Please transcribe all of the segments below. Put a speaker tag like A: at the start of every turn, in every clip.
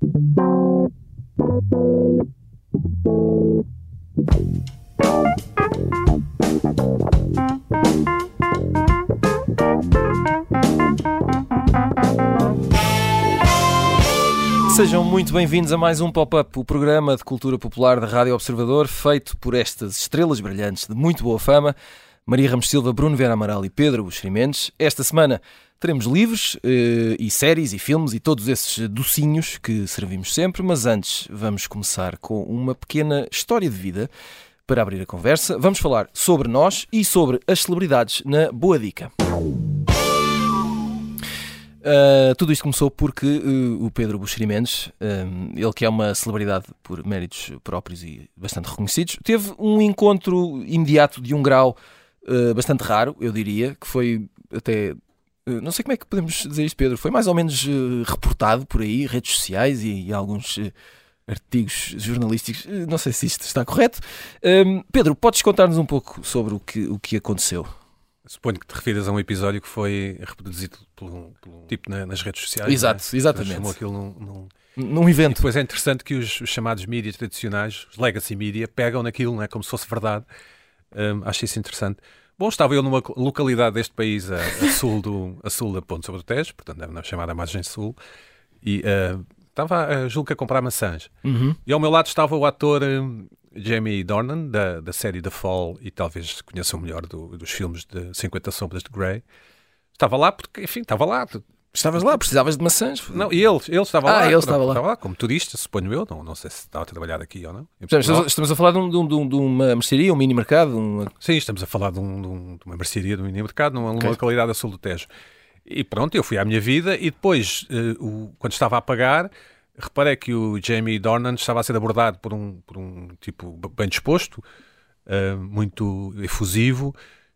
A: Sejam muito bem-vindos a mais um Pop-Up, o programa de cultura popular da Rádio Observador, feito por estas estrelas brilhantes de muito boa fama, Maria Ramos Silva, Bruno Vera Amaral e Pedro Buxerimentos. Esta semana teremos livros eh, e séries e filmes e todos esses docinhos que servimos sempre, mas antes vamos começar com uma pequena história de vida para abrir a conversa. Vamos falar sobre nós e sobre as celebridades na Boa Dica. Uh, tudo isto começou porque uh, o Pedro Buxeri Mendes, um, ele que é uma celebridade por méritos próprios e bastante reconhecidos, teve um encontro imediato de um grau uh, bastante raro, eu diria, que foi até. Não sei como é que podemos dizer isto, Pedro. Foi mais ou menos reportado por aí, redes sociais e, e alguns artigos jornalísticos. Não sei se isto está correto. Um, Pedro, podes contar-nos um pouco sobre o que, o que aconteceu?
B: Suponho que te refiras a um episódio que foi reproduzido por um, tipo na, nas redes sociais.
A: Exato,
B: é?
A: exatamente.
B: Chamou aquilo num, num,
A: num evento. E
B: depois é interessante que os, os, chamados mídias tradicionais, os legacy media, pegam naquilo, não é? Como se fosse verdade. Um, acho isso interessante. Bom, estava eu numa localidade deste país, a, a sul, do, a sul da Ponte sobre o Tejo, portanto, na chamada Margem Sul, e uh, estava, julgo que, a comprar maçãs.
A: Uhum.
B: E ao meu lado estava o ator uh, Jamie Dornan, da, da série The Fall, e talvez conheçam melhor do, dos filmes de 50 Sombras de Grey. Estava lá porque, enfim, estava lá.
A: Estavas lá, precisavas de maçãs?
B: Não, e ele, ele estava
A: ah,
B: lá.
A: ele estava lá.
B: estava lá. como turista, suponho eu. Não, não sei se estava a trabalhar aqui ou não.
A: Portanto, estamos a falar de, um, de, um, de uma mercearia, um mini mercado? Uma...
B: Sim, estamos a falar de, um, de uma mercearia, de um mini mercado, numa, okay. localidade a sul do Tejo. E pronto, eu fui à minha vida e depois, uh, o, quando estava a pagar, reparei que o Jamie Dornan estava a ser abordado por um, por um tipo bem disposto, uh, muito efusivo,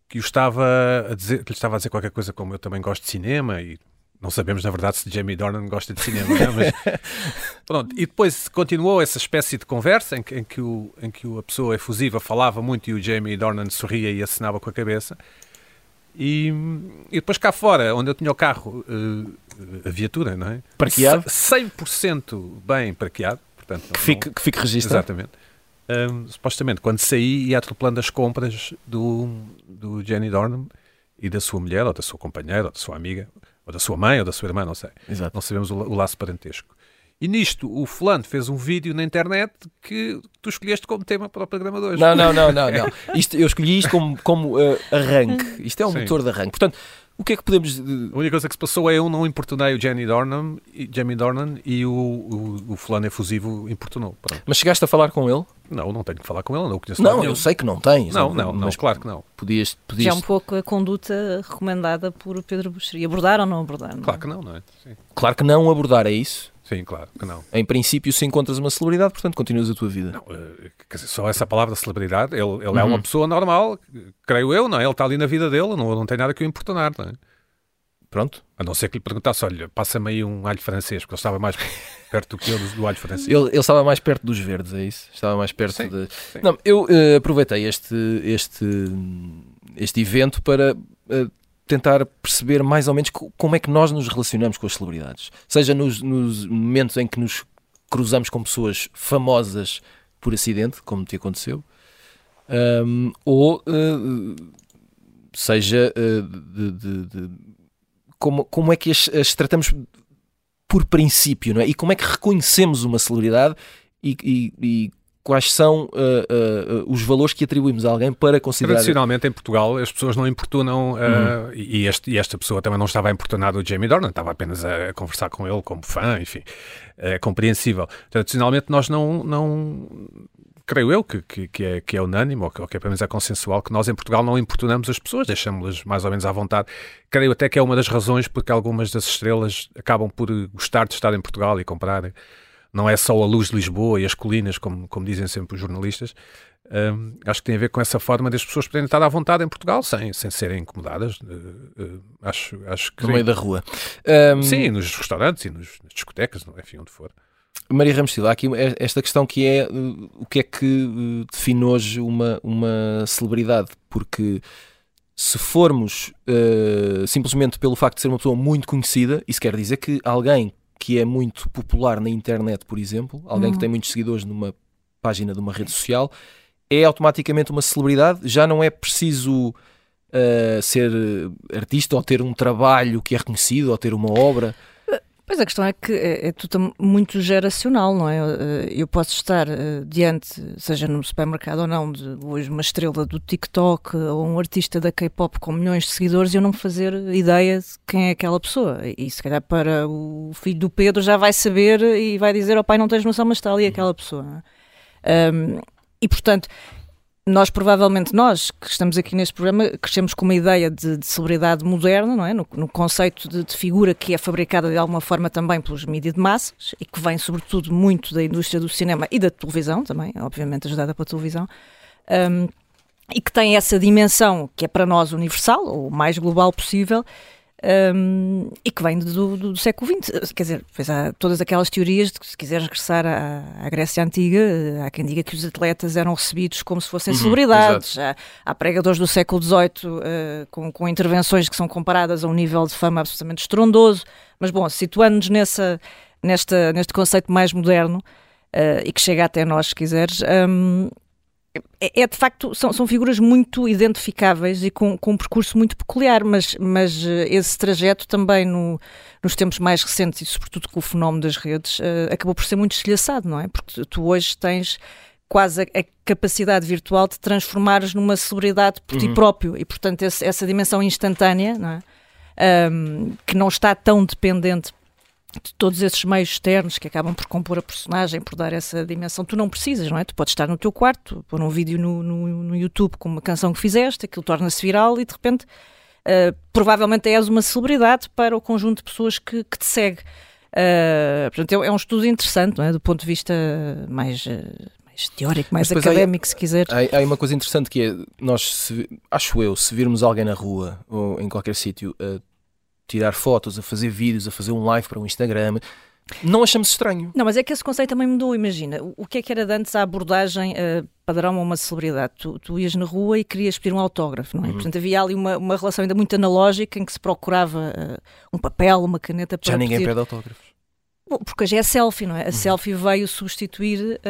B: que, o estava a dizer, que lhe estava a dizer qualquer coisa como eu também gosto de cinema e não sabemos na verdade se Jamie Dornan gosta de cinema, é? mas pronto. E depois continuou essa espécie de conversa em que, em que, o, em que a pessoa efusiva falava muito e o Jamie Dornan sorria e acenava com a cabeça. E, e depois cá fora, onde eu tinha o carro, uh, a viatura, não é?
A: Parqueado?
B: 100% bem parqueado. Portanto,
A: que, fique, que fique registrado.
B: Exatamente. Um, supostamente, quando saí, ia atropelando as compras do, do Jenny Dornham e da sua mulher, ou da sua companheira, ou da sua amiga, ou da sua mãe, ou da sua irmã, não sei.
A: Exato.
B: Não sabemos o, o laço parentesco. E nisto, o fulano fez um vídeo na internet que tu escolheste como tema para o programa de hoje.
A: Não, não, não, não. não. Isto, eu escolhi isto como, como uh, arranque. Isto é um Sim. motor de arranque. Portanto, o que é que podemos.
B: A única coisa que se passou é eu não importunei o Jenny Dornan, Jamie Dornan e o, o, o fulano efusivo importunou. Pronto.
A: Mas chegaste a falar com ele?
B: Não, não tenho que falar com ele, não o conheço.
A: Não, eu sei que não tens.
B: Não, não, não, mas claro que não.
A: Podias, podias...
C: Já é um pouco a conduta recomendada por Pedro Buxeri. Abordar ou não abordar? Não?
B: Claro que não, não é? Sim.
A: Claro que não abordar, é isso?
B: Sim, claro que não.
A: Em princípio, se encontras uma celebridade, portanto, continuas a tua vida.
B: Não, eh, dizer, só essa palavra celebridade, ele, ele uhum. é uma uhum. pessoa normal, creio eu, não é? Ele está ali na vida dele, não, não tem nada que o importunar, não é?
A: Pronto.
B: A não ser que lhe perguntasse, olha, passa-me aí um alho francês, porque ele estava mais perto do que eu do, do alho francês.
A: Ele, ele, estava mais perto dos verdes, é isso? Estava mais perto
B: sim,
A: de...
B: Sim.
A: Não, eu uh, aproveitei este, este, este evento para uh, tentar perceber mais ou menos como é que nós nos relacionamos com as celebridades. Seja nos, nos momentos em que nos cruzamos com pessoas famosas por acidente, como te aconteceu, um, ou uh, seja de, de, de como, como é que as, as tratamos por princípio, não é? E como é que reconhecemos uma celebridade e, e, e quais são uh, uh, os valores que atribuímos a alguém para considerar...
B: Tradicionalmente em Portugal as pessoas não importunam, uh, uhum. e, este, e, esta pessoa também não estava a importunar o Jamie Dornan, estava apenas a, conversar com ele como fã, enfim, é compreensível. Tradicionalmente nós não, não creio eu, que, que, que, é, que é unânime, ou que, ou que é pelo menos é consensual, que nós em Portugal não importunamos as pessoas, deixamos-las mais ou menos à vontade. Creio até que é uma das razões porque algumas das estrelas acabam por gostar de estar em Portugal e comprar. Não é só a luz de Lisboa e as colinas, como, como dizem sempre os jornalistas. Um, acho que tem a ver com essa forma das pessoas poderem estar à vontade em Portugal sem, sem serem incomodadas. Uh, uh, acho, acho que.
A: No meio da rua.
B: Um... Sim, nos restaurantes e nos, nas discotecas, enfim, onde for.
A: Maria Ramos Silva, há aqui esta questão que é uh, o que é que define hoje uma, uma celebridade, porque se formos uh, simplesmente pelo facto de ser uma pessoa muito conhecida, isso quer dizer que alguém que é muito popular na internet, por exemplo, alguém
C: Uhum.
A: que tem muitos seguidores numa página de uma rede social, é automaticamente uma celebridade, já não é preciso eh, ser eh, artista ou ter um trabalho que é reconhecido ou ter uma obra.
C: Pois a questão é que é, é tudo muito geracional, não é? Eh, Eu posso estar eh, diante, seja no supermercado ou não, de hoje uma estrela do TikTok ou um artista da K-pop com milhões de seguidores e eu não fazer ideia de quem é aquela pessoa. E se calhar para o filho do Pedro já vai saber e vai dizer ao pai não tens noção, mas está ali aquela pessoa. Um, e portanto, nós provavelmente, nós que estamos aqui neste programa, crescemos com uma ideia de, de celebridade moderna, não é? No, no conceito de, de figura que é fabricada de alguma forma também pelos mídias de massas e que vem sobretudo muito da indústria do cinema e da televisão também, obviamente ajudada pela televisão. Um, e que tem essa dimensão que é para nós universal, ou o mais global possível, um, e que vem do, do, do século XX. Quer dizer, pois há todas aquelas teorias de que se quiseres regressar à, à Grécia Antiga, há quem diga que os atletas eram recebidos como se fossem
A: Uhum,
C: celebridades. Há, há pregadores do século XVIII eh, com, com intervenções que são comparadas a um nível de fama absolutamente estrondoso. Mas, bom, situando-nos nessa, nesta, neste conceito mais moderno, eh, e que chega até nós, se quiseres, hum, é, é, de facto, são, são figuras muito identificáveis e com, com um percurso muito peculiar, mas, mas eh, esse trajeto também no, nos tempos mais recentes e sobretudo com o fenómeno das redes eh, acabou por ser muito estilhaçado, não é? Porque tu hoje tens quase a, a capacidade virtual de transformares numa celebridade por ti próprio e portanto esse- essa dimensão instantânea, não é? Ahm, que não está tão dependente de todos esses meios externos que acabam por compor a personagem, por dar essa dimensão, tu não precisas, não é? Tu podes estar no teu quarto, pôr um vídeo no, no, no YouTube com uma canção que fizeste, aquilo torna-se viral e de repente uh, provavelmente és uma celebridade para o conjunto de pessoas que, que te segue. Uh, portanto, é, é um estudo interessante, não é? Do ponto de vista mais, uh, mais teórico, mais
A: depois há-
C: académico, se quiser.
A: Há, há uma coisa interessante que é, nós, se- acho eu, se virmos alguém na rua ou em qualquer sítio a tirar fotos, a fazer vídeos, a fazer um live para um Instagram, não achamos estranho.
C: Não, mas é que esse conceito também mudou, imagina. O, o que é que era de antes a abordagem uh, padrão a uma celebridade? Tu, tu ias na rua e querias pedir um autógrafo, não é? Portanto, havia ali uma, uma relação ainda muito analógica em que se procurava uh, um papel, uma caneta para
A: Já ninguém
C: pedir.
A: pede autógrafos.
C: Bom, porque hoje é a selfie, não é? A selfie veio substituir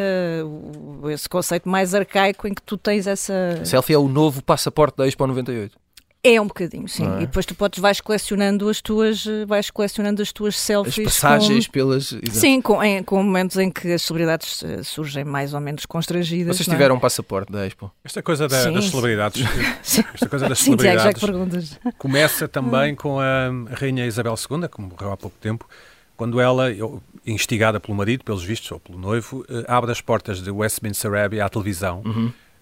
C: uh, o- esse conceito mais arcaico em que tu tens essa...
A: Selfie é o novo passaporte da Expo 98.
C: É um bocadinho, sim.
A: É?
C: E depois tu podes, vais colecionando as tuas, vais colecionando as tuas
A: As
C: selfies.
A: passagens
C: com-
A: pelas. exato.
C: Sim, com, em- com momentos em que as celebridades eh, surgem mais ou menos constrangidas.
A: Vocês
C: não é?
A: tiveram um passaporte da Expo.
B: Esta coisa da-
C: Sim.
B: das celebridades, esta coisa das
C: Sim, Tiago, já que
B: celebridades
C: perguntas.
B: começa também com a Rainha Isabel II, que morreu há pouco tempo, quando ela, instigada pelo marido, pelos vistos, ou pelo noivo, eh, abre as portas de Westminster Abbey à televisão.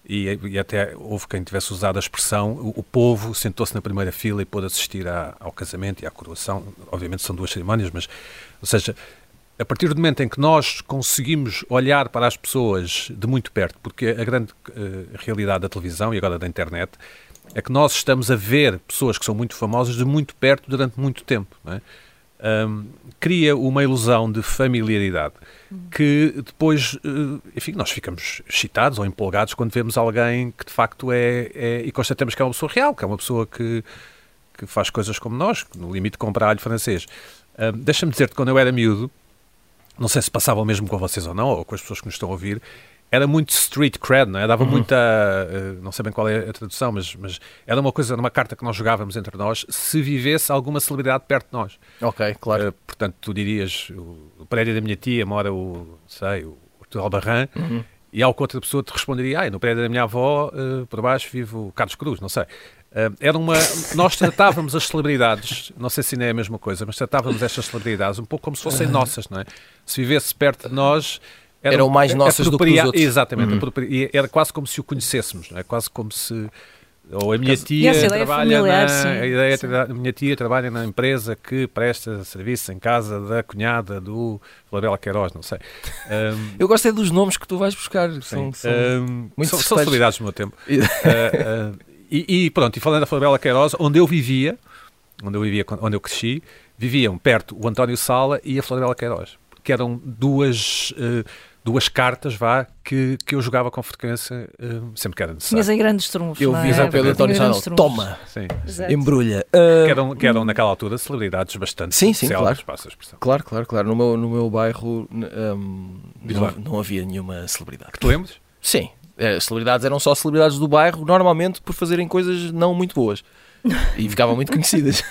B: E, e até houve quem tivesse usado a expressão, o, o povo sentou-se na primeira fila e pôde assistir à- ao casamento e à coroação. Obviamente são duas cerimónias, mas, ou seja, a partir do momento em que nós conseguimos olhar para as pessoas de muito perto, porque a grande eh, realidade da televisão e agora da internet é que nós estamos a ver pessoas que são muito famosas de muito perto durante muito tempo. não é? Ahm, cria uma ilusão de familiaridade que depois, eh, enfim, nós ficamos excitados ou empolgados quando vemos alguém que de facto é, é- e constatamos que é uma pessoa real, que é uma pessoa que, que faz coisas como nós, no limite compra alho francês. Ahm, Deixa-me dizer-te, quando eu era miúdo, não sei se passava o mesmo com vocês ou não, ou com as pessoas que nos estão a ouvir, era muito street cred, não é? Dava muita, eh, não sei bem qual é a tradução, mas, mas era uma coisa, numa carta que nós jogávamos entre nós, se vivesse alguma celebridade perto de nós.
A: Ok, claro.
B: Eh, portanto, tu dirias, o, o prédio da minha tia mora o, sei, o Artur Albarran,
A: Uhum.
B: e ao que outra pessoa te responderia, ah, no prédio da minha avó, eh, por baixo, vive o Carlos Cruz, não sei. Eh, era uma, nós tratávamos as celebridades, não sei se ainda é a mesma coisa, mas tratávamos estas celebridades um pouco como se fossem nossas, não é? Se vivesse perto de nós...
A: Eram mais nossas do que dos outros.
B: Exatamente,
A: Uhum.
B: e era quase como se o conhecêssemos, não é? Quase como se... Ou a minha tia trabalha
C: familiar,
B: na,
C: sim,
B: a ideia a minha tia trabalha na empresa que presta serviço em casa da cunhada do Florela Queiroz, não sei. Ahm,
A: Eu gosto é dos nomes que tu vais buscar.
B: sim.
A: São, são... Muito
B: são, são celebridades do meu tempo. Ah, ah, e, e pronto, e falando da Florela Queiroz, onde eu vivia, onde eu vivia, onde eu cresci, viviam perto o António Sala e a Florela Queiroz, que eram duas eh, duas cartas, vá, que, que eu jogava com frequência, uh, sempre que era necessário.
C: Tinhas aí grandes trunfos.
A: Eu vi
C: é?
A: pelo António Sanal. Toma,
B: Sim.
A: Embrulha.
B: Que
A: Uh,
B: eram, que eram naquela altura celebridades bastante
A: Sim, sim,
B: célebres,
A: claro.
B: passa a expressão.
A: Claro, claro, claro. No meu, no meu bairro um, não, não havia nenhuma celebridade.
B: Que te lembres?
A: Sim, as celebridades eram só celebridades do bairro, normalmente por fazerem coisas não muito boas. E ficavam muito conhecidas.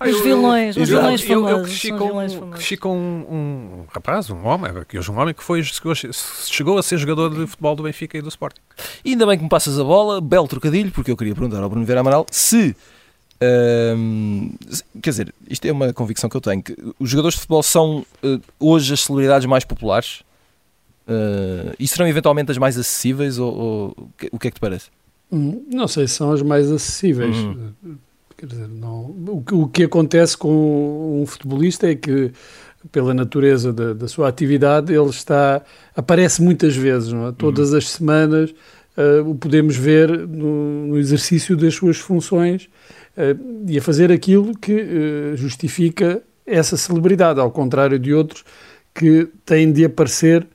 C: Os vilões, os
B: Eu-
C: vilões
B: eu, eu
C: famosos.
B: cresci com,
C: famosos.
B: cresci com um, um rapaz, um homem, que hoje um homem que foi, chegou, chegou a ser jogador de futebol do Benfica e do Sporting.
A: E ainda bem que me passas a bola, belo trocadilho, porque eu queria perguntar ao Bruno Vera Amaral se. se- quer dizer, isto é uma convicção que eu tenho: que os jogadores de futebol são eh, hoje as celebridades mais populares Eh, e serão eventualmente as mais acessíveis? Ou, ou o que é que te parece?
D: Não sei se são as mais acessíveis.
A: Uhum.
D: Quer dizer, não, o, que- o que acontece com um futebolista é que, pela natureza da, da sua atividade, ele está aparece muitas vezes, é? Todas as semanas ah, o podemos ver no, no exercício das suas funções ah, e a fazer aquilo que ah, justifica essa celebridade, ao contrário de outros que têm de aparecer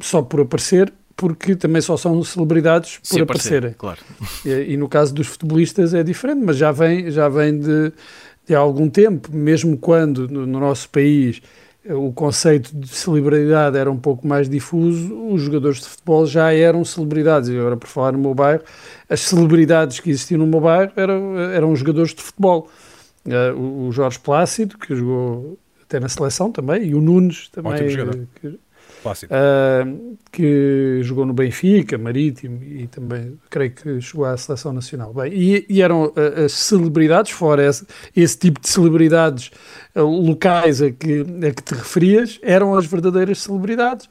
D: só por aparecer, porque também só são celebridades por
A: Se aparecer,
D: aparecerem.
A: Claro.
D: E, e no caso dos futebolistas é diferente, mas já vem, já vem de, de há algum tempo, mesmo quando no, no nosso país o conceito de celebridade era um pouco mais difuso, os jogadores de futebol já eram celebridades. E agora, por falar no meu bairro, as celebridades que existiam no meu bairro eram, eram os jogadores de futebol. O, o Jorge Plácido, que jogou até na seleção também, e o Nunes também.
B: Ótimo jogador.
D: eh, que-
B: Clássico.
D: Uh, que jogou no Benfica, Marítimo e também creio que chegou à seleção nacional. Bem, e, e eram uh, as celebridades, fora esse, esse tipo de celebridades uh, locais a que, a que te referias, eram as verdadeiras celebridades.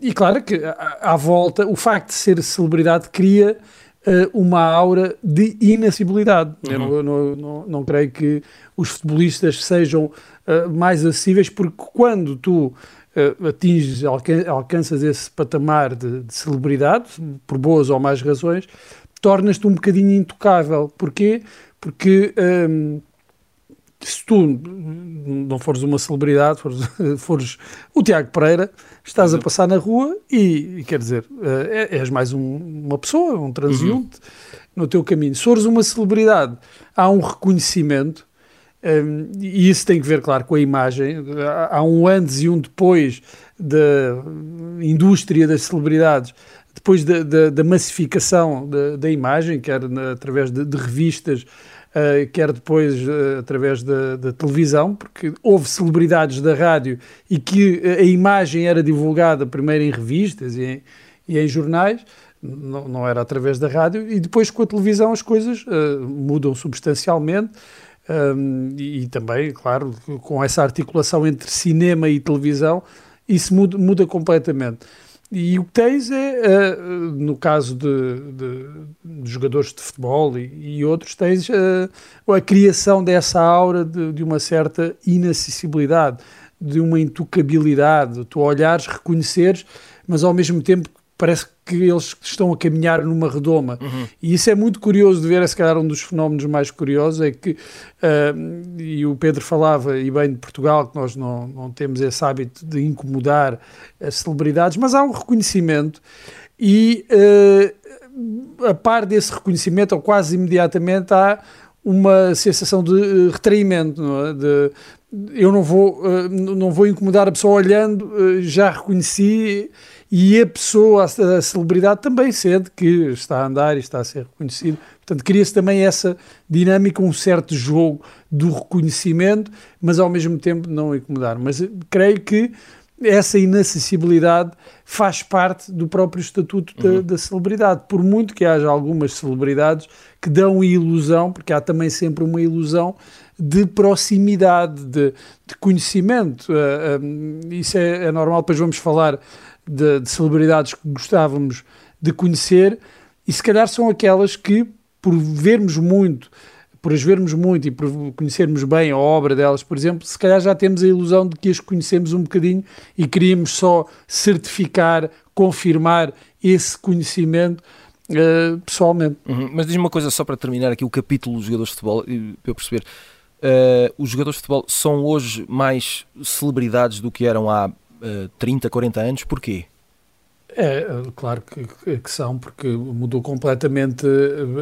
D: E claro que à, à volta, o facto de ser celebridade cria uma aura de inacessibilidade. Eu não, não, não, não creio que os futebolistas sejam mais acessíveis, porque quando tu uh, atinges, alcan alcanças esse patamar de, de celebridade, por boas ou más razões, tornas-te um bocadinho intocável. Porquê? Porque hum, se tu não fores uma celebridade, fores, fores o Tiago Pereira, estás a passar na rua e, e quer dizer, é- és mais um- uma pessoa, um transeunte no teu caminho. Se fores uma celebridade, há um reconhecimento e isso tem que ver, claro, com a imagem. Há, há um antes e um depois da indústria das celebridades, depois da, da- da massificação da, da imagem, quer na- através de, de revistas, uh, quer depois uh, através da, da televisão, porque houve celebridades da rádio e que a imagem era divulgada primeiro em revistas e em, e em jornais. Não, não era através da rádio, e depois com a televisão as coisas uh, mudam substancialmente. Um, e, também, claro, com essa articulação entre cinema e televisão, isso muda, muda completamente. E o que tens é, uh, no caso de, de- de jogadores de futebol e, e outros, tens uh, a criação dessa aura de, de uma certa inacessibilidade, de uma intocabilidade, tu olhares, reconheceres, mas ao mesmo tempo parece que eles estão a caminhar numa redoma. E isso é muito curioso de ver, é se calhar um dos fenómenos mais curiosos, é que, ah, e o Pedro falava, e bem de Portugal, que nós não, não temos esse hábito de incomodar as celebridades, mas há um reconhecimento e ah, a par desse reconhecimento, ou quase imediatamente, há uma sensação de eh, retraimento, não é? de eu não vou, não vou incomodar a pessoa olhando, já reconheci e a pessoa, a, a celebridade também sente que está a andar e está a ser reconhecido. Portanto, cria-se também essa dinâmica, um certo jogo do reconhecimento, mas ao mesmo tempo não incomodar. Mas eh, creio que essa inacessibilidade faz parte do próprio estatuto da, da celebridade. Por muito que haja algumas celebridades que dão a ilusão, porque há também sempre uma ilusão de proximidade, de, de conhecimento. Uh, um, isso é, é normal, depois vamos falar de, de celebridades que gostávamos de conhecer e se calhar são aquelas que, por vermos muito, por as vermos muito e por conhecermos bem a obra delas, por exemplo, se calhar já temos a ilusão de que as conhecemos um bocadinho e queríamos só certificar, confirmar esse conhecimento uh, pessoalmente.
A: Uhum. Mas diz-me uma coisa só para terminar aqui o capítulo dos jogadores de futebol, para eu perceber. Uh, os jogadores de futebol são hoje mais celebridades do que eram há uh, 30, 40 anos, porquê?
D: É, claro que, que, são, porque mudou completamente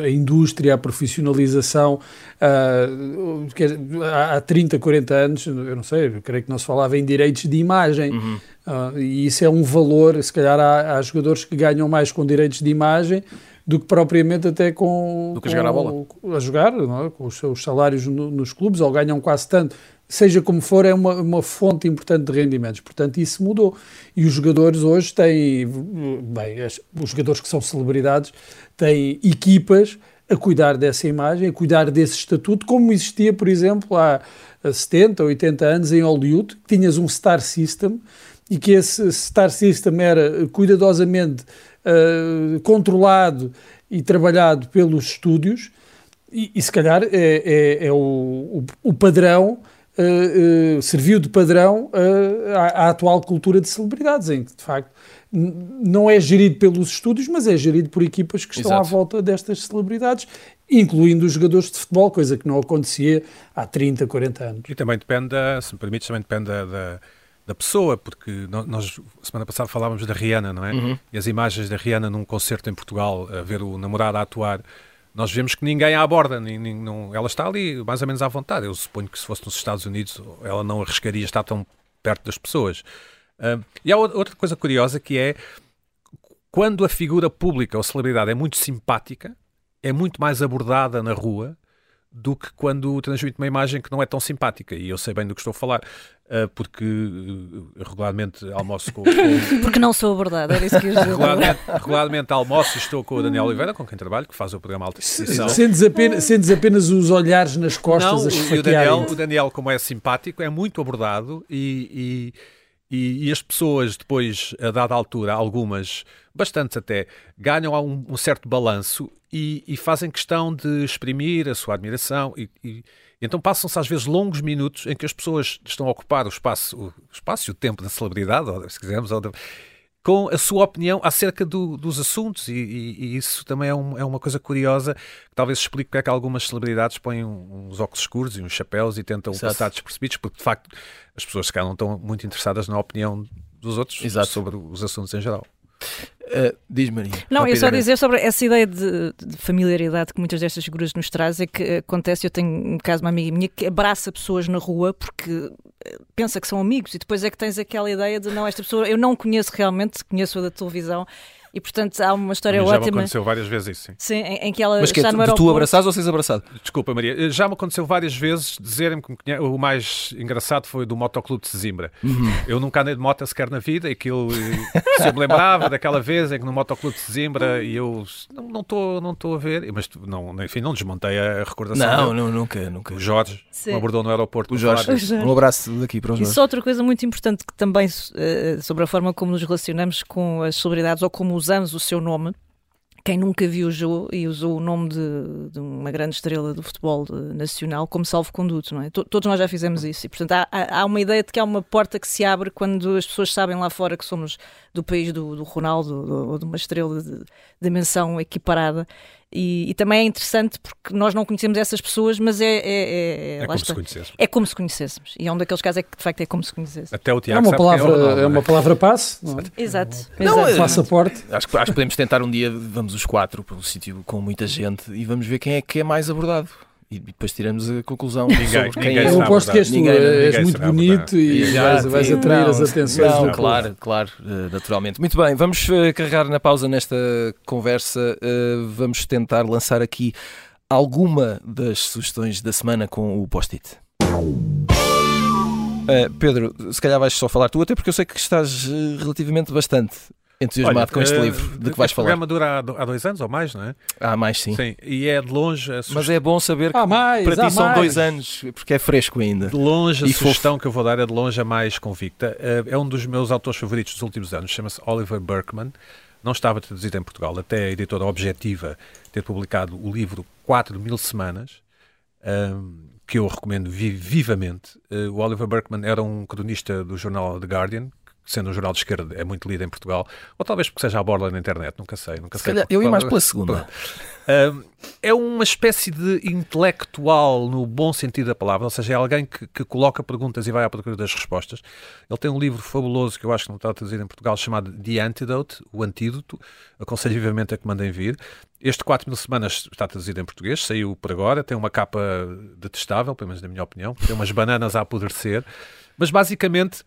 D: a indústria, a profissionalização. Uh, há 30, 40 anos, eu não sei, eu creio que não se falava em direitos de imagem. Uhum. Uh, e isso é um valor, se calhar há, há, jogadores que ganham mais com direitos de imagem do que propriamente até com...
A: Do que com, jogar a bola.
D: A jogar, é? com os seus salários no, nos clubes, ou ganham quase tanto seja como for, é uma, uma fonte importante de rendimentos. Portanto, isso mudou. E os jogadores hoje têm, bem, os jogadores que são celebridades têm equipas a cuidar dessa imagem, a cuidar desse estatuto, como existia, por exemplo, há 70 ou 80 anos em Hollywood, que tinhas um star system e que esse star system era cuidadosamente uh, controlado e trabalhado pelos estúdios e, e se calhar é, é, é o, o, o padrão uh, serviu de padrão uh, à, à, atual cultura de celebridades, em que de facto não é gerido pelos estúdios, mas é gerido por equipas que estão Exato. à volta destas celebridades, incluindo os jogadores de futebol, coisa que não acontecia há 30, 40 anos.
B: E também depende, da, se me permites, também depende da, da, da pessoa, porque nós, semana passada falávamos da Rihanna, não é? Uhum. E as imagens da Rihanna num concerto em Portugal, a ver o namorado a atuar nós vemos que ninguém a aborda, nem, não, ela está ali mais ou menos à vontade. Eu suponho que se fosse nos Estados Unidos ela não arriscaria estar tão perto das pessoas. Uh, e há outra coisa curiosa que é quando a figura pública ou celebridade é muito simpática, é muito mais abordada na rua do que quando transmite uma imagem que não é tão simpática. E eu sei bem do que estou a falar, porque uh, regularmente almoço com, com...
C: Porque não sou abordada, era isso que eu
B: regularmente, regularmente almoço e estou com o Daniel Oliveira, com quem trabalho, que faz o programa Alta Exposição.
D: Sentes apenas, sentes apenas os olhares nas costas
B: não, a o Daniel, o Daniel, como é simpático, é muito abordado e, e, e, e as pessoas depois, a dada altura, algumas bastantes até, ganham um, um certo balanço e, e, fazem questão de exprimir a sua admiração e então passam-se às vezes longos minutos em que as pessoas estão a ocupar o espaço, o espaço e o tempo da celebridade, ou, se quisermos, ou com a sua opinião acerca do, dos assuntos e, e, isso também é, um, é, uma coisa curiosa que talvez explique porque é que algumas celebridades põem uns óculos escuros e uns chapéus e tentam Exato. passar despercebidos porque de facto as pessoas que não estão muito interessadas na opinião dos outros Exato. sobre os assuntos em geral.
A: Uh, diz Maria.
C: Não, eu só dizer sobre essa ideia de, de, familiaridade que muitas destas figuras nos trazem, é que acontece, eu tenho um caso de uma amiga minha que abraça pessoas na rua porque eh, pensa que são amigos e depois é que tens aquela ideia de não, esta pessoa eu não conheço realmente, conheço-a da televisão e portanto há uma história
B: já
C: ótima. Já
B: me aconteceu várias vezes isso, sim.
C: Sim, em, em que ela
A: Mas que
C: está
A: é,
C: no aeroporto.
A: tu abraçares ou seres abraçado?
B: Desculpa, Maria. Já me aconteceu várias vezes dizerem que o mais engraçado foi do Motoclube de Sesimbra. Uhum. Eu nunca andei de moto sequer na vida e aquilo se eu me lembrava daquela vez em que no Motoclube de Sesimbra e eu não estou não não a ver, mas não, enfim, não desmontei a recordação.
A: Não, não nunca, nunca.
B: O Jorge me abordou no aeroporto.
A: O Jorge. o Jorge. Um abraço daqui para o Jorge.
C: E só outra coisa muito importante que também uh, sobre a forma como nos relacionamos com as celebridades ou como usamos o seu nome. Quem nunca viajou e usou o nome de, de, uma grande estrela do futebol nacional como salvo-conduto, não é? Todos nós já fizemos isso. E, portanto, há, há, uma ideia de que há uma porta que se abre quando as pessoas sabem lá fora que somos do país do, do Ronaldo ou de uma estrela de dimensão equiparada e, e, também é interessante porque nós não conhecemos essas pessoas, mas é. É,
B: é, é como está. se conhecêssemos.
C: É como se conhecêssemos. E é um daqueles casos é que de facto é como se conhecêssemos.
B: Até o Tiago
D: é uma palavra, é, é, uma palavra passe.
C: Não é? Exato.
D: Não, Exato. passaporte.
A: Acho que, acho que podemos tentar um dia, vamos os quatro para um sítio com muita gente e vamos ver quem é que é mais abordado e depois tiramos a conclusão
B: ninguém, sobre quem é.
D: Eu aposto que és, ninguém, és muito bonito e vais, vais atrair não, as atenções
A: não, Claro, claro, eh, naturalmente. Muito bem, vamos uh, carregar na pausa nesta conversa. Uh, vamos tentar lançar aqui alguma das sugestões da semana com o post-it. Uh, Pedro, se calhar vais só falar tu, até porque eu sei que estás relativamente bastante entusiasmado Olha, com este uh, livro de que vais falar.
B: O programa dura há dois anos ou mais, não é?
A: Há mais, sim.
B: Sim, e é de longe a
A: sugestão... Mas é bom saber que mais, para ti são mais. dois anos, porque é fresco ainda.
B: De longe, a e sugestão fofo. que eu vou dar é de longe a mais convicta. Eh, é um dos meus autores favoritos dos últimos anos, chama-se Oliver Berkman. Não estava traduzido em Portugal, até a editora Objetiva ter publicado o livro 4 mil semanas, um, ehm, que eu recomendo vivamente. Uh, o Oliver Berkman era um cronista do jornal The Guardian, sendo um jornal de esquerda, é muito lido em Portugal, ou talvez porque seja a borda na internet, nunca sei. Nunca
A: Se
B: sei
A: calhar, eu ia mais pela segunda.
B: É uma espécie de intelectual no bom sentido da palavra, ou seja, é alguém que, que, coloca perguntas e vai à procura das respostas. Ele tem um livro fabuloso que eu acho que não está traduzido em Portugal, chamado The Antidote, o antídoto. Aconselho vivamente a que mandem vir. Este 4 mil semanas está traduzido em português, saiu por agora, tem uma capa detestável, pelo menos na minha opinião, tem umas bananas a apodrecer, mas basicamente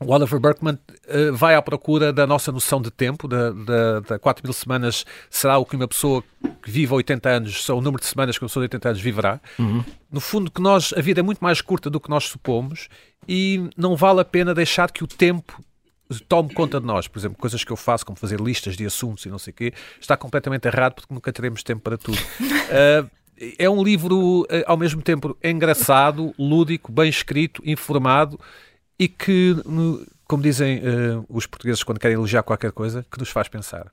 B: o Oliver Berkman uh, vai à procura da nossa noção de tempo, da, da, da 4 mil semanas será o que uma pessoa que vive 80 anos, são o número de semanas que uma pessoa de 80 anos viverá. Uhum. No fundo, que nós, a vida é muito mais curta do que nós supomos e não vale a pena deixar que o tempo tome conta de nós. Por exemplo, coisas que eu faço, como fazer listas de assuntos e não sei o quê, está completamente errado porque nunca teremos tempo para tudo. Uh, é um livro, ao mesmo tempo, engraçado, lúdico, bem escrito, informado e que, como dizem uh, os portugueses quando querem elogiar qualquer coisa, que nos faz pensar.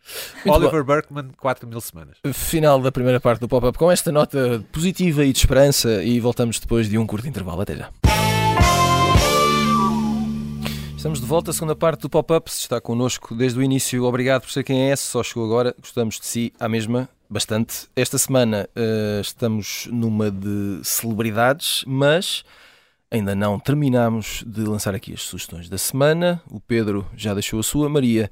B: Muito Oliver bom. Berkman, 4 mil semanas.
A: Final da primeira parte do pop-up com esta nota positiva e de esperança e voltamos depois de um curto intervalo. Até já. Estamos de volta à segunda parte do pop-up. Se está connosco desde o início, obrigado por ser quem é. Se só chegou agora, gostamos de si à mesma bastante. Esta semana uh, estamos numa de celebridades, mas Ainda não terminamos de lançar aqui as sugestões da semana. O Pedro já deixou a sua. Maria,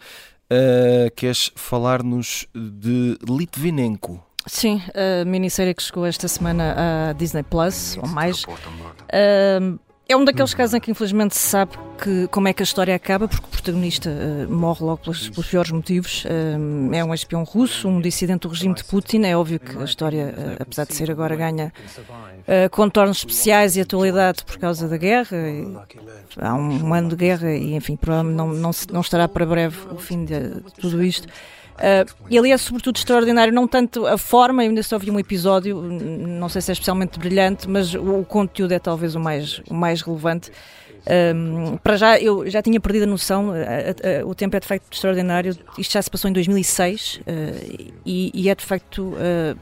A: uh, queres falar-nos de Litvinenko?
C: Sim, a minissérie que chegou esta semana à Disney Plus, ou mais. Uh, é um daqueles casos em que infelizmente se sabe que, como é que a história acaba, porque o protagonista uh, morre logo pelos, pelos piores motivos. Uh, é um espião russo, um dissidente do regime de Putin. É óbvio que a história, uh, apesar de ser agora, ganha contornos especiais e atualidade por causa da guerra. E, há um, um, ano de guerra e, enfim, provavelmente não, não, não estará para breve o fim de, de tudo isto. Uh, ele é sobretudo extraordinário, não tanto a forma, eu ainda só vi um episódio, não sei se é especialmente brilhante, mas o, o conteúdo é talvez o mais, o mais relevante. Um, para já, eu já tinha perdido a noção, o tempo é de facto extraordinário. Isto já se passou em 2006 uh, e, e, é de facto uh,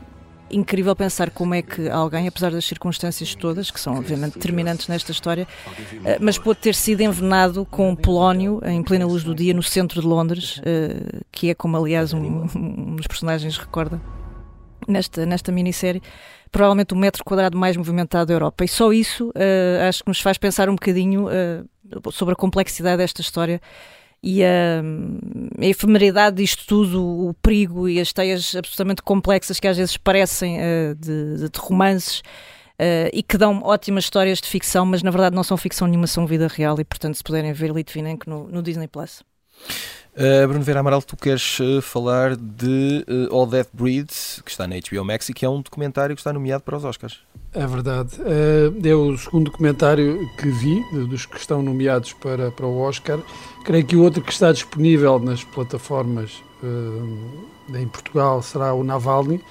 C: incrível pensar como é que alguém, apesar das circunstâncias todas, que são obviamente determinantes nesta história, eh, mas pode ter sido envenenado com polónio em plena luz do dia no centro de Londres, eh, que é como aliás um, um dos personagens recorda nesta, nesta minissérie, provavelmente o metro quadrado mais movimentado da Europa. E só isso uh, acho que nos faz pensar um bocadinho sobre a complexidade desta história e a, a efemeridade disto tudo, o perigo e as teias absolutamente complexas que às vezes parecem uh, de, de, de, romances uh, e que dão ótimas histórias de ficção, mas na verdade não são ficção nenhuma, são vida real e portanto se puderem ver Litvinenko no, no Disney+. Plus.
A: Uh, Bruno Vera Amaral, tu queres uh, falar de uh, All That Breeds, que está na HBO Max e que é um documentário que está nomeado para os Oscars.
D: É verdade. é o segundo documentário que vi, dos que estão nomeados para, para o Oscar. Creio que o outro que está disponível nas plataformas em Portugal será o Navalny.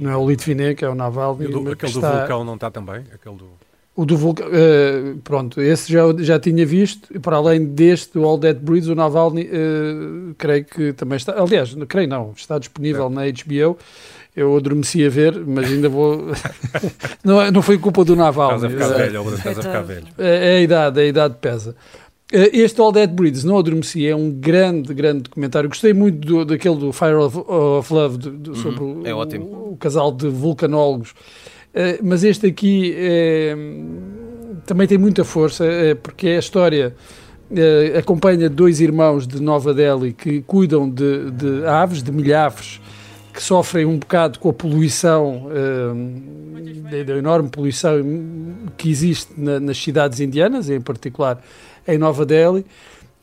D: Não é o Litvinenko, é o Navalny.
B: Do, aquele do está... vulcão não está também? Aquele do...
D: O do vulcão, uh, pronto, esse já, já tinha visto, e para além deste, o All Dead Breeds, o Navalny, uh, creio que também está, aliás, creio não, está disponível é. na HBO, eu adormeci a ver, mas ainda vou, não, é, não foi culpa do Navalny.
B: Estás a ficar velho, estás a ficar velho.
D: É, é a idade, a idade pesa. Eh, este All Dead Breeds, não adormeci, é um grande, grande documentário. Gostei muito do, daquele do Fire of, of Love, do, do, uhum, sobre
A: é
D: o, o, casal de vulcanólogos eh, mas este aqui é, também tem muita força, é, porque é a história. acompanha dois irmãos de Nova Delhi que cuidam de, de aves, de milhares, que sofrem um bocado com a poluição, da enorme poluição que existe na, nas cidades indianas, em particular em Nova Delhi.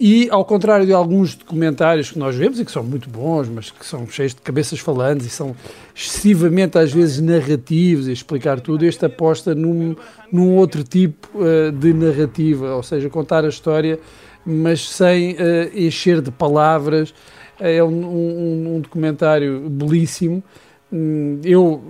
D: E, ao contrário de alguns documentários que nós vemos, e que são muito bons, mas que são cheios de cabeças falantes e são excessivamente, às vezes, narrativos e explicar tudo, este aposta num, num outro tipo uh, de narrativa, ou seja, contar a história, mas sem uh, encher de palavras. É um, um, um documentário belíssimo eu,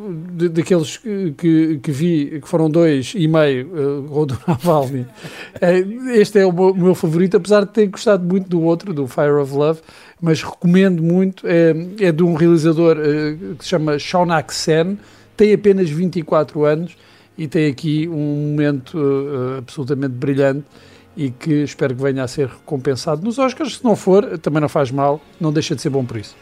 D: daqueles que, que vi, que foram dois e meio, uh, o do Navalny, eh, este é o meu, favorito, apesar de ter gostado muito do outro, do Fire of Love, mas recomendo muito. É, é de um realizador uh, que se chama Shonak Sen, tem apenas 24 anos e tem aqui um momento uh, absolutamente brilhante e que espero que venha a ser recompensado nos Oscars. Se não for, também não faz mal, não deixa de ser bom por isso.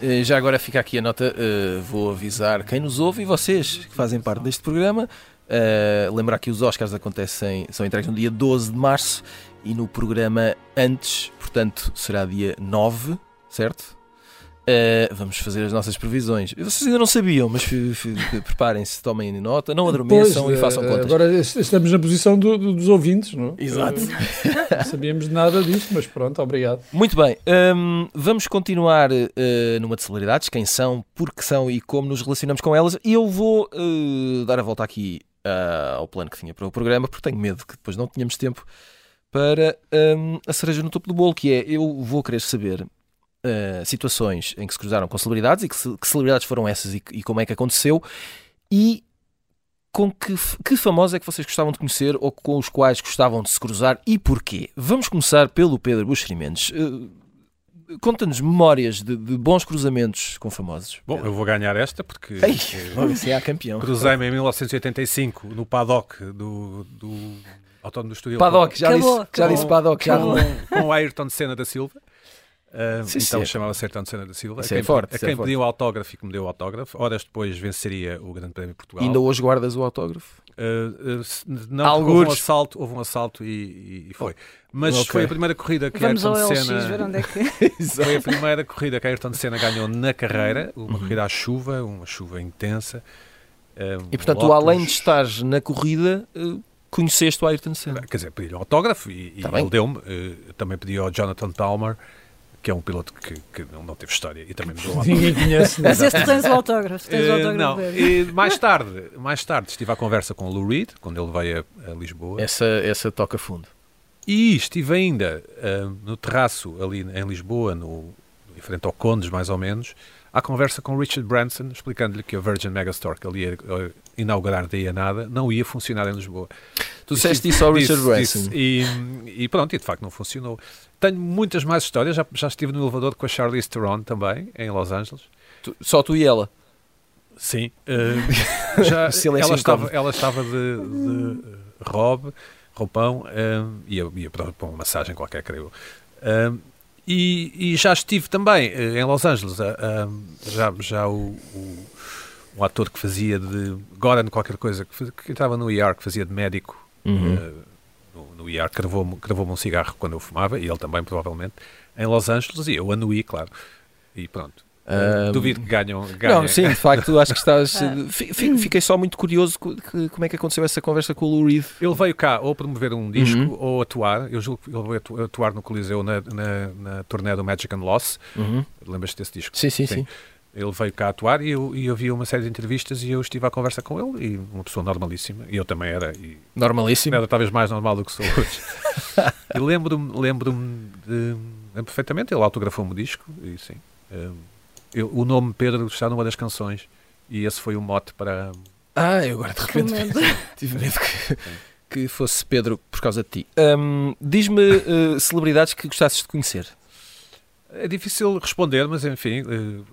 A: Eh, já agora fica aqui a nota, uh, vou avisar quem nos ouve e vocês que fazem parte deste programa. Uh, lembrar que os Oscars acontecem, são entregues no dia 12 de março e no programa antes, portanto, será dia 9, certo? Uh, vamos fazer as nossas previsões. Vocês ainda não sabiam, mas preparem-se, tomem nota, não adormeçam pois, e façam contas.
D: Agora estamos na posição do, do, dos ouvintes, não?
A: Exato.
D: Uh, não sabíamos nada disto, mas pronto, obrigado.
A: Muito bem, um, vamos continuar uh, numa de celebridades, quem são, por que são e como nos relacionamos com elas. E eu vou dar a volta aqui ao plano que tinha para o programa, porque tenho medo que depois não tenhamos tempo para um, a cereja no topo do bolo, que é eu vou querer saber uh, situações em que se cruzaram com celebridades e que, que celebridades foram essas e, e, como é que aconteceu e com que, que famosos é que vocês gostavam de conhecer ou com os quais gostavam de se cruzar e porquê? Vamos começar pelo Pedro Buxeri Mendes. Uh, Conta-nos memórias de, de, bons cruzamentos com famosos.
B: Bom, eu vou ganhar esta porque
A: Ei, você é campeão.
B: Cruzei-me em 1985 no paddock do, do Autódromo do Estúdio.
A: Paddock, já, disse, já disse paddock. Já.
B: Com, com o Ayrton Senna da Silva. Uh, sim, então chamava-se Ayrton Senna da Silva.
A: Isso
B: a
A: quem, é forte,
B: a quem é pediu o autógrafo e que me deu o autógrafo. Horas depois venceria o Grande Prémio de Portugal.
A: E ainda hoje guardas o autógrafo?
B: Uh, uh, não, houve um assalto, houve um assalto e, e foi. Mas okay. foi a primeira corrida que
C: Vamos
B: Ayrton
C: Senna. Ver onde é que...
B: foi a primeira corrida que Ayrton Senna ganhou na carreira, uma uhum. corrida à chuva, uma chuva intensa.
A: e portanto, tu, além de estares na corrida, conheceste o Ayrton Senna.
B: Quer dizer, pedi-lhe o autógrafo e, tá e ele deu-me. também pedi ao Jonathan Palmer que é um piloto que, que não, não, teve história e também me deu
D: Ninguém conhece.
C: Mas esse tens o autógrafo, tens o
B: autógrafo não. E mais tarde, mais tarde estive à conversa com o Lou Reed, quando ele veio a, a Lisboa.
A: Essa, essa toca fundo.
B: E estive ainda uh, no terraço ali em Lisboa, no, em frente ao Condes, mais ou menos, à conversa com Richard Branson, explicando-lhe que a Virgin Megastore que ele ia inaugurar daí a nada não ia funcionar em Lisboa.
A: Tu disseste isso ao Richard Branson.
B: E, e pronto, e de facto não funcionou. Tenho muitas mais histórias. Já, já estive no elevador com a Charlize Theron também, em Los Angeles.
A: Tu, só tu e ela?
B: Sim. Uh, já, ela, estava, ela estava de, de robe, roupão, uh, ia, ia para uma massagem qualquer, creio. Uh, e, e, já estive também em Los Angeles. já já o, o, o, ator que fazia de Goran qualquer coisa, que, que entrava no ER, que fazia de médico. Uhum no IAR cravou-me cravou um cigarro quando eu fumava, e ele também, provavelmente, em Los Angeles, e eu anuí, claro. E pronto. Um, Duvido que ganham, ganhem.
A: Não, sim, de facto, acho que estás. Fiquei só muito curioso como é que aconteceu essa conversa com o Lou Reed.
B: Ele veio cá ou promover um disco uhum. ou atuar. Eu julgo que ele veio atuar no Coliseu na, na, na turnê do Magic and Loss. Uhum. Lembras-te desse disco?
A: Sim, sim, sim. sim.
B: Ele veio cá atuar e eu, e eu vi uma série de entrevistas e eu estive à conversa com ele e uma pessoa normalíssima. E eu também era. E
A: normalíssimo?
B: Era talvez mais normal do que sou hoje. e lembro-me lembro de. Perfeitamente, ele autografou-me o disco e sim. Um, eu, o nome Pedro está numa das canções e esse foi o mote para.
A: Ah, eu agora de repente tive medo que, que fosse Pedro por causa de ti. Um, Diz-me uh, celebridades que gostasses de conhecer.
B: É difícil responder, mas enfim, uh,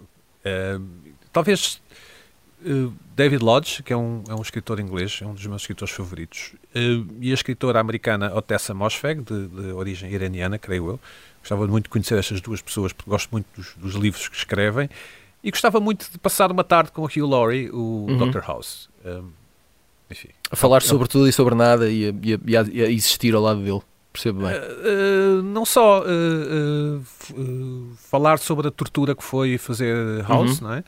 B: Uh, talvez uh, David Lodge, que é um, é um escritor inglês, é um dos meus escritores favoritos, uh, e a escritora americana Otessa Mosfeg, de, de, origem iraniana, creio eu. Gostava muito de conhecer estas duas pessoas, porque gosto muito dos, dos livros que escrevem. E gostava muito de passar uma tarde com o Hugh Laurie, o uhum. Dr. House. Um,
A: enfim. A falar é, sobre tudo e sobre nada e a, e a, e a existir ao lado dele percebo bem.
B: Uh, uh, não só uh, falar sobre a tortura que foi fazer House, uhum. não é?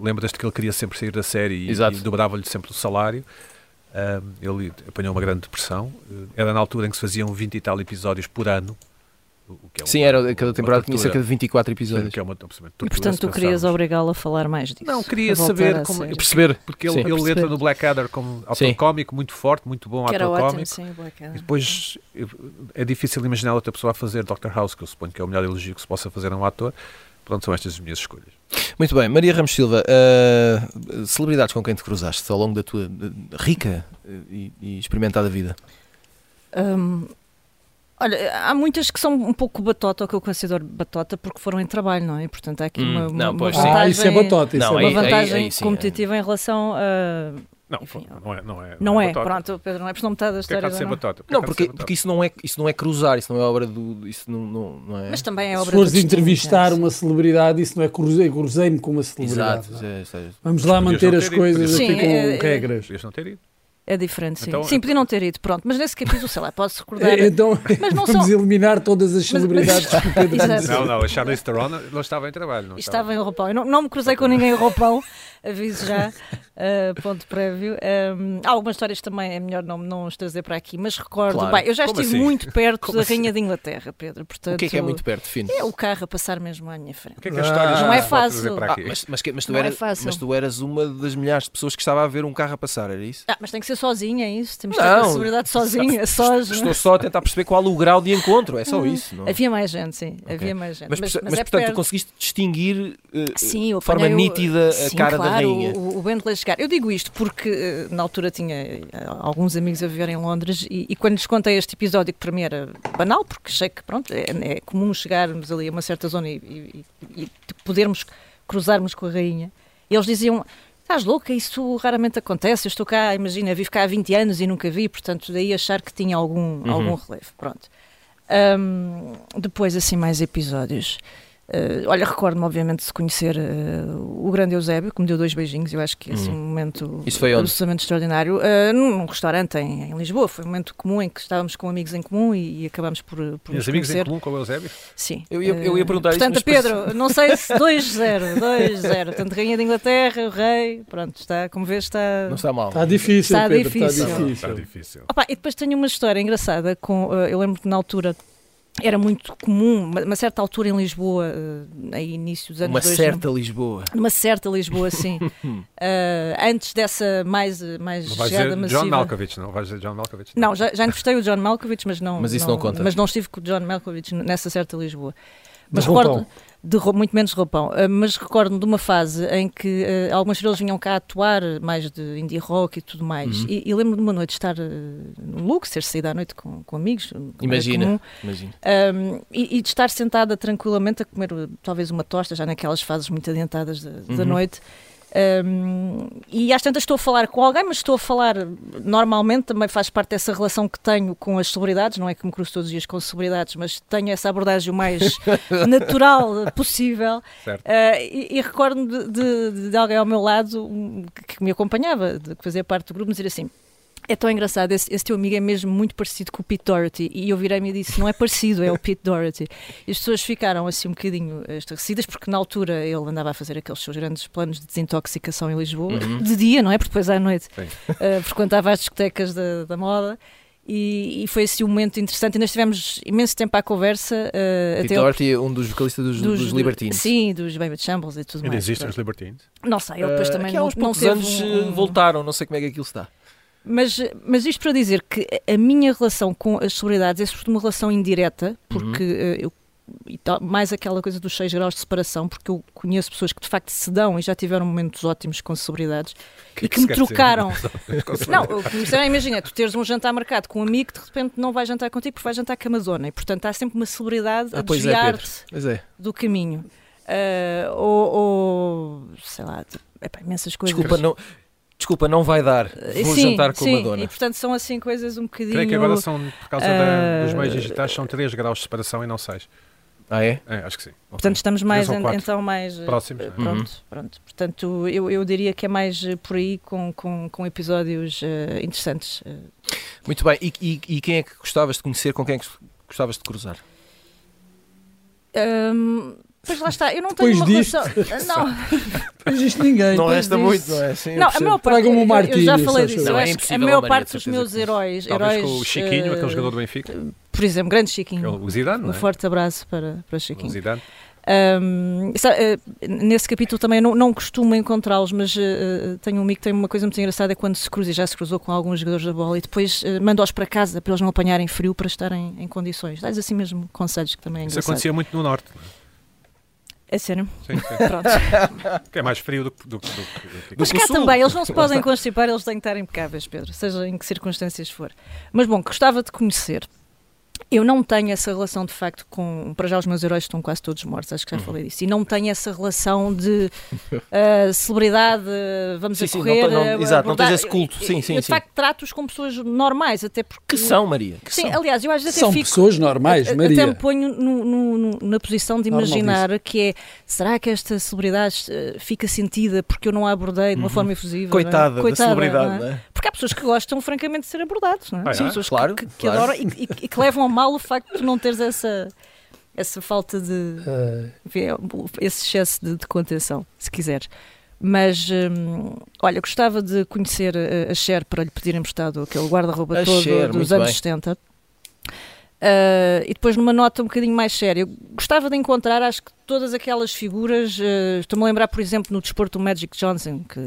B: Lembras-te que ele queria sempre sair da série e, e dobrava-lhe sempre o salário. ele apanhou uma grande depressão. era na altura em que se faziam 20 e tal episódios por ano
A: é Sim, era, cada temporada tinha cerca de 24 episódios.
B: Que é uma,
C: e portanto tu querias obrigá-lo a falar mais disso.
B: Não, queria saber como.
A: Ser. Perceber.
B: Porque ele, ele entra no Blackadder como ator cómico, muito forte, muito bom ator cómico. Sim, e depois é difícil imaginar outra pessoa a fazer Dr. House, que eu suponho que é o melhor elogio que se possa fazer a um ator. Pronto, são estas as minhas escolhas.
A: Muito bem, Maria Ramos Silva, uh, celebridades com quem te cruzaste ao longo da tua uh, rica e, e experimentada vida?
C: Um, Olha, há muitas que são um pouco batota, ou que eu considero batota, porque foram em trabalho, não é? E, portanto, há aqui hum, uma, não, uma, vantagem.
D: Ah, isso é batota. Isso
C: não, é uma vantagem aí, aí, sim, competitiva é. em relação a
B: Não,
C: Enfim,
B: não é. Não é,
C: Não é,
B: batota.
C: pronto, Pedro, não é por não metade da
B: Porque é
C: história. não.
B: batota? Porque é
A: Não, porque,
B: batota?
A: porque isso, não é, isso não é cruzar, isso não é obra do. Isso não, não, não é.
C: Mas também é
D: Se
C: obra
D: fores
C: do destino,
D: entrevistar
C: gente.
D: uma celebridade, isso não é cruzei, cruzei-me com uma celebridade.
A: Exato. é, é, é.
D: Vamos lá manter as coisas aqui com
C: é- é-
D: regras.
B: Podias não ter ido.
C: É diferente, sim.
B: Então-
C: sim, podia não ter ido, pronto. Mas nesse capítulo, sei lá, pode-se recordar.
D: Então
C: Mas não
D: vamos
C: só-
D: eliminar todas as
C: Mas-
D: celebridades que o Pedro
C: Exato.
D: disse.
B: Não, não, a Charlize Theron não estava em trabalho. Não
C: Estava em roupão. Eu não, não me cruzei com ninguém em roupão, aviso já, uh, ponto prévio. Um, há algumas histórias também, é melhor não, não as trazer para aqui, mas recordo.
A: Claro.
C: Bem, eu já
B: Como
C: estive
B: assim?
C: muito perto
A: Como
C: da
A: assim?
C: Rainha de Inglaterra, Pedro. Portanto,
A: O que é que é muito perto, define?
C: É o carro a passar mesmo à minha frente.
B: O que é que as histórias
D: Não
B: nos
C: é fácil.
A: Ah, mas, mas, mas tu
C: Não é
A: eras,
C: fácil.
A: mas tu eras uma das milhares de pessoas que estava a ver um carro a passar, era isso?
C: Ah, mas tem que ser sozinha, é isso? Temos que ter a possibilidade sozinha, sós.
A: Estou só a tentar perceber qual o grau de encontro, é só isso. Não?
C: Havia mais gente, sim. Havia mais gente.
A: Mas,
C: Mas,
A: mas,
C: mas é
A: portanto,
C: perto.
A: tu conseguiste distinguir eh,
C: Sim,
A: de forma nítida a cara da
C: claro,
A: rainha.
C: O, o Bentley chegar. Eu digo isto porque eh, na altura tinha eh, alguns amigos a viver em Londres e, e quando lhes contei este episódio, que para mim era banal, porque achei que pronto, é, é comum chegarmos ali a uma certa zona e, e- e- podermos cruzarmos com a rainha, eles diziam. Estás louca? Isso raramente acontece. Eu estou cá, imagina, vivo cá há 20 anos e nunca vi, portanto, daí achar que tinha algum,
A: Uhum.
C: algum relevo. Pronto. Ahm, depois, assim, mais episódios. Eh, olha, recordo-me, obviamente, de conhecer eh, o grande Eusébio, que me deu dois beijinhos. Eu acho que é assim, um momento
A: Isso foi
C: absolutamente extraordinário. Eh, num, num restaurante em, em Lisboa. Foi um momento comum em que estávamos com amigos em comum e, e acabamos por, por nos
B: Tinhas amigos em
C: conhecer.
B: comum com o Eusébio?
C: Sim.
A: Eu ia- eu ia
C: Eh,
A: perguntar isso,
C: Portanto, Pedro, não sei se 2-0, 2-0. Portanto, Rainha da Inglaterra, o rei, pronto, está, como vês, está...
A: Não está mal.
D: Está difícil,
C: Está
D: Pedro,
C: difícil.
D: está difícil.
B: Está difícil.
C: Opa, e depois tenho uma história engraçada. Com, eh, eu lembro que na altura era muito comum, uma, uma certa altura em Lisboa, eh, aí início dos anos
A: Uma
C: 2000,
A: certa Lisboa.
C: Numa certa Lisboa, sim. Eh, antes dessa mais, mais
B: Não vais
C: chegada
B: dizer
C: massiva.
B: John Malkovich, não? Vais dizer John Malkovich?
C: Não, já, já entrevistei o John Malkovich, mas não.
A: Mas isso não conta.
C: Mas não estive com o John Malkovich nessa certa Lisboa. Mas recordo de rou- muito menos roupão, eh, mas recordo-me de uma fase em que eh, algumas estrelas vinham cá atuar, mais de indie rock e tudo mais.
A: Uhum.
C: E, e lembro-me de uma noite estar eh, no Lux, ter saído à noite com, com amigos.
A: Imagina.
C: comum,
A: Imagina.
C: um, e, e de estar sentada tranquilamente a comer uh, talvez uma tosta, já naquelas fases muito adiantadas da, da
A: Uhum.
C: noite. Um, e às tantas estou a falar com alguém, mas estou a falar normalmente, também faz parte dessa relação que tenho com as celebridades, não é que me cruzo todos os dias com celebridades, mas tenho essa abordagem o mais natural possível. Uh, e e recordo-me de, de- de alguém ao meu lado um, que, que me acompanhava, de, que fazia parte do grupo, me dizer assim: é tão engraçado, esse, esse teu amigo é mesmo muito parecido com o Pete Doherty. E eu virei-me e disse: não é parecido, é o Pete Doherty. E as pessoas ficaram assim um bocadinho estarrecidas, porque na altura ele andava a fazer aqueles seus grandes planos de desintoxicação em Lisboa,
A: Uhum.
C: de dia, não é? Porque depois à noite uh, frequentava as discotecas da, da moda. E, e foi assim um momento interessante. Ainda estivemos imenso tempo à conversa. uh,
A: Pete Doherty, um dos vocalistas dos, dos, Libertines.
C: Sim, dos Baby Shambles e tudo
B: Ainda
C: mais.
B: existem
C: pronto.
B: os Libertines?
C: Não sei, ele depois
A: Eh,
C: também
A: aqui há
C: não,
A: uns
C: não
A: anos
C: um-
A: eh, voltaram, não sei como é que aquilo está.
C: Mas, mas isto para dizer que a minha relação com as celebridades é sobretudo uma relação indireta, porque eh, eu tal- mais aquela coisa dos 6 graus de separação, porque eu conheço pessoas que de facto se dão e já tiveram momentos ótimos com celebridades e que
B: se
C: me trocaram. Não, o que me disseram, imagina, tu teres um jantar marcado com um amigo que de repente não vai jantar contigo porque vai jantar com a Amazona e portanto há sempre uma celebridade a
A: Ah, pois é,
C: desviar-te
A: Pois é.
C: do caminho. Ah, ou, ou, sei lá, epá, imensas coisas.
A: Desculpa, não, desculpa, não vai dar.
C: Eh,
A: Vou
C: sim,
A: jantar com
C: sim,
A: a Madonna.
C: E portanto são assim coisas um bocadinho.
B: Creio que agora são, por causa da- dos
C: Ah,
B: meios digitais, são 3 graus de separação e não 6.
A: Ah, é?
B: É, acho que sim.
C: Portanto, estamos mais, en- então, mais. eh,
B: Próximos, é?
C: Pronto, pronto. Portanto, eu, eu diria que é mais eh, por aí com, com, com episódios eh, interessantes.
A: Muito bem. E, e- e quem é que gostavas de conhecer? Com quem é que gostavas de cruzar?
C: Ahm, pois lá está, eu não
D: Depois
C: tenho uma
D: disto.
C: relação. Não,
D: Não existe ninguém.
A: Não resta
C: disso-
A: muito, não é? Sim, eu
C: não a maior parte.
D: Um
C: eu- já falei disso.
A: Não, é
C: acho que a
A: impossível,
C: maior
A: Maria,
C: parte dos meus heróis.
B: Talvez
C: heróis
B: com o Chiquinho,
C: eh,
B: aquele jogador do Benfica.
C: Por exemplo, grande Chiquinho.
B: O Zidane, não
C: Um
B: é?
C: forte abraço para, para
B: O
C: Chiquinho.
B: Zidane.
C: Um, eh, nesse capítulo também eu não, não costumo encontrá-los, mas eh, tenho um amigo que tem uma coisa muito engraçada: é quando se cruza, e já se cruzou com alguns jogadores da bola, e depois eh, manda-os para casa para eles não apanharem frio para estarem em condições. Dás assim mesmo conselhos que também é
B: Isso acontecia muito no Norte.
C: É sério?
B: Sim, sim.
C: Pronto.
B: que é mais frio do que. Do, que- do, que- do que-
C: Mas
A: que
C: cá
A: o Sul.
C: também, eles não se podem constipar, eles têm que estar impecáveis, Pedro, seja em que circunstâncias for. Mas bom, gostava de conhecer. Eu não tenho essa relação de facto com. Para já, os meus heróis estão quase todos mortos, acho que já falei disso. E não tenho essa relação de uh, celebridade, uh, vamos
A: Sim,
C: a
A: sim,
C: correr.
A: não- não-
C: uh,
A: exato, não tens esse culto. Sim,
C: Eu,
A: sim,
C: eu, de
A: sim.
C: facto trato-os como pessoas normais, até porque.
A: Que são, Maria? Que
C: Sim,
A: são?
C: aliás, eu às vezes
D: São
C: fico.
D: pessoas normais, Maria.
C: Até me ponho no- no- no- na posição de imaginar que é será que esta celebridade eh, fica sentida porque eu não a abordei de uma forma efusiva? não é?
A: Uhum. Coitada, da celebridade,
C: não é?
A: É?
C: Porque há pessoas que gostam francamente de ser abordados, não é?
B: Ah, é?
C: Pessoas
A: Claro,
C: que, que
A: claro.
C: adoram e, e- e que levam a mal o facto de tu não teres essa, essa falta de.
D: Ah,
C: enfim, esse excesso de, de contenção, se quiseres. Mas, hum, olha, gostava de conhecer a, Cher para lhe pedir emprestado aquele guarda-roupa todo
A: Cher,
C: dos anos
A: bem.
C: 70. Ah, e depois numa nota um bocadinho mais séria, eu gostava de encontrar, acho que todas aquelas figuras, ah, estou-me a lembrar, por exemplo, no desporto do Magic Johnson, que,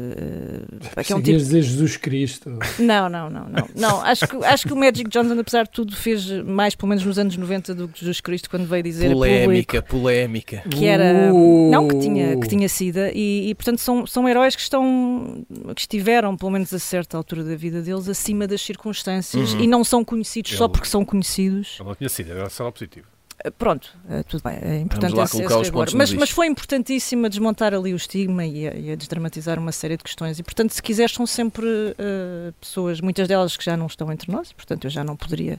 C: ah, que é um tipo
D: dizer Jesus Cristo.
C: não, não, não, não. não acho, que, acho que o Magic Johnson, apesar de tudo, fez mais, pelo menos nos anos 90, do que Jesus Cristo quando veio dizer público
A: Polémica, polémica.
C: que era
D: Uh.
C: não que tinha que tinha sido e, e, portanto são, são heróis que estão que estiveram pelo menos a certa altura da vida deles acima das circunstâncias
A: Uhum.
C: e não são conhecidos só porque são conhecidos
B: Ele não tinha sido, era só positivo.
C: Uh, pronto uh, tudo bem é importante esse, esse
A: os
C: rigor. mas, mas foi importantíssimo a desmontar ali o estigma e a, e a desdramatizar uma série de questões e portanto se quiseres são sempre uh, pessoas muitas delas que já não estão entre nós portanto eu já não poderia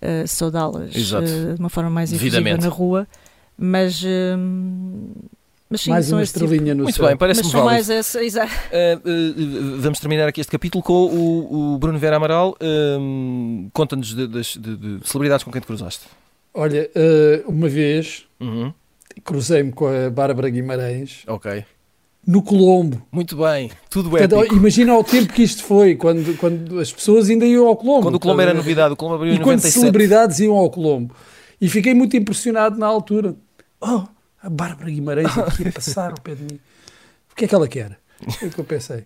C: uh, saudá-las uh, de uma forma mais efusiva
A: Devidamente.
C: na rua mas um, mas sim,
D: Mais uma
C: tipo-
D: estrelinha no
A: Muito
D: céu.
A: bem, parece-me válido.
C: mais essa, exato.
A: Uh, uh, vamos terminar aqui este capítulo com o, o Bruno Vera Amaral. Um, Conta-nos de, das- de- de celebridades com quem te cruzaste.
D: Olha, ah, uma vez
A: Uhum.
D: cruzei-me com a Bárbara Guimarães
A: Ok.
D: no Colombo.
A: Muito bem. Tudo
D: Portanto,
A: épico.
D: imagina o tempo que isto foi, quando, quando as pessoas ainda iam ao Colombo.
A: Quando o Colombo era novidade, o Colombo abriu
D: E
A: em
D: quando
A: 97.
D: celebridades iam ao Colombo. E fiquei muito impressionado na altura. Oh, a Bárbara Guimarães aqui a passar ao pé de mim. O que é que ela quer? Foi o que eu pensei.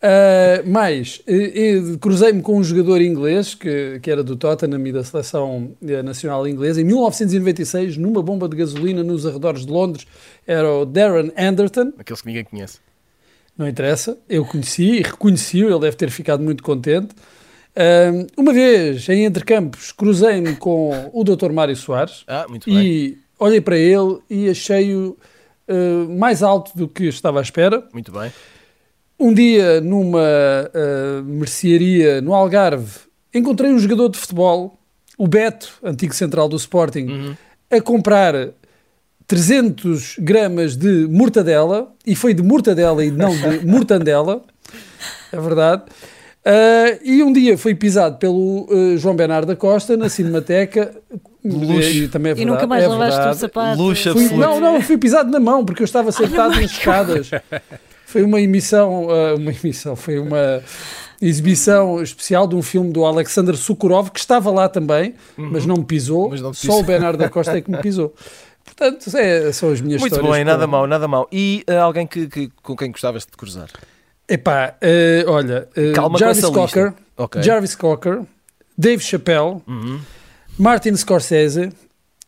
D: Ah, mais, cruzei-me com um jogador inglês que, que era do Tottenham e da seleção eh, nacional inglesa em 1996, numa bomba de gasolina nos arredores de Londres. Era o Darren Anderton.
A: Aqueles que ninguém conhece.
D: Não interessa, eu conheci e reconheci-o, ele deve ter ficado muito contente. Ahm, uma vez, em Entre Campos, cruzei-me com o Dr. Mário Soares
A: Ah, muito bem.
D: e olhei para ele e achei-o ah, mais alto do que estava à espera.
A: Muito bem.
D: Um dia, numa ah, mercearia no Algarve, encontrei um jogador de futebol, o Beto, antigo central do Sporting,
A: Uhum.
D: a comprar 300 gramas de mortadela, e foi de mortadela e não de mortandela, é verdade. Ah, e um dia foi pisado pelo ah, João Bernardo da Costa na Cinemateca,
A: Luxo.
D: e, também é
C: E
D: verdade,
C: nunca mais
D: é
C: lavaste o sapato.
A: Luxo
D: Fui-
A: absoluto.
D: não, não, fui pisado na mão porque eu estava sentado nas escadas. Foi uma emissão, ah, uma emissão, foi uma exibição especial de um filme do Alexander Sukurov que estava lá também, mas não me pisou.
A: Uhum. Mas não te
D: Só
A: pisou.
D: o Bernardo da Costa é que me pisou. Portanto, é, são as minhas
A: Muito
D: histórias.
A: bem,
D: com-
A: nada mau, nada mau. E ah, alguém que, que- com quem gostavas de te cruzar?
D: Epá, eh, olha, eh,
A: Calma
D: Jarvis
A: com essa
D: Cocker,
A: lista. Ok.
D: Jarvis Cocker, Dave Chappelle,
A: Uhum.
D: Martin Scorsese,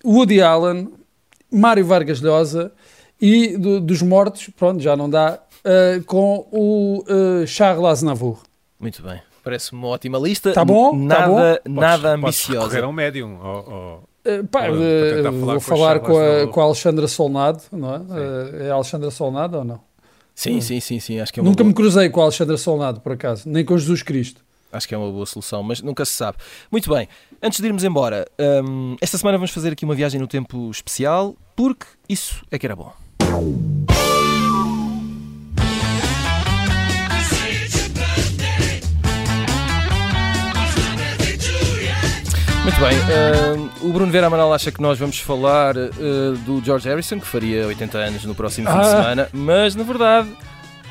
D: Woody Allen, Mário Vargas Llosa e do- dos mortos, pronto, já não dá, eh, com o eh, Charles Aznavour.
A: Muito bem. Parece-me uma ótima lista.
D: Tá bom? Tá
A: Nada,
B: Podes-
A: nada
B: podes
A: ambiciosa.
B: recorrer a um médium. ou- ou-
D: Eh, pá,
B: falar
D: vou
B: com o
D: falar com a, com a Alexandra Solnado, não é? É a Alexandra Solnado ou não?
A: Sim, sim, sim, sim. Acho que é
D: Nunca
A: boa.
D: me cruzei com a Alexandra Solnado, por acaso, nem com Jesus Cristo.
A: Acho que é uma boa solução, mas nunca se sabe. Muito bem, antes de irmos embora, hum, esta semana vamos fazer aqui uma viagem no tempo especial, porque isso é que era bom. Muito bem, hum, o Bruno Vera Amaral acha que nós vamos falar uh, do George Harrison, que faria 80 anos no próximo fim de
D: Ah.
A: semana, mas na verdade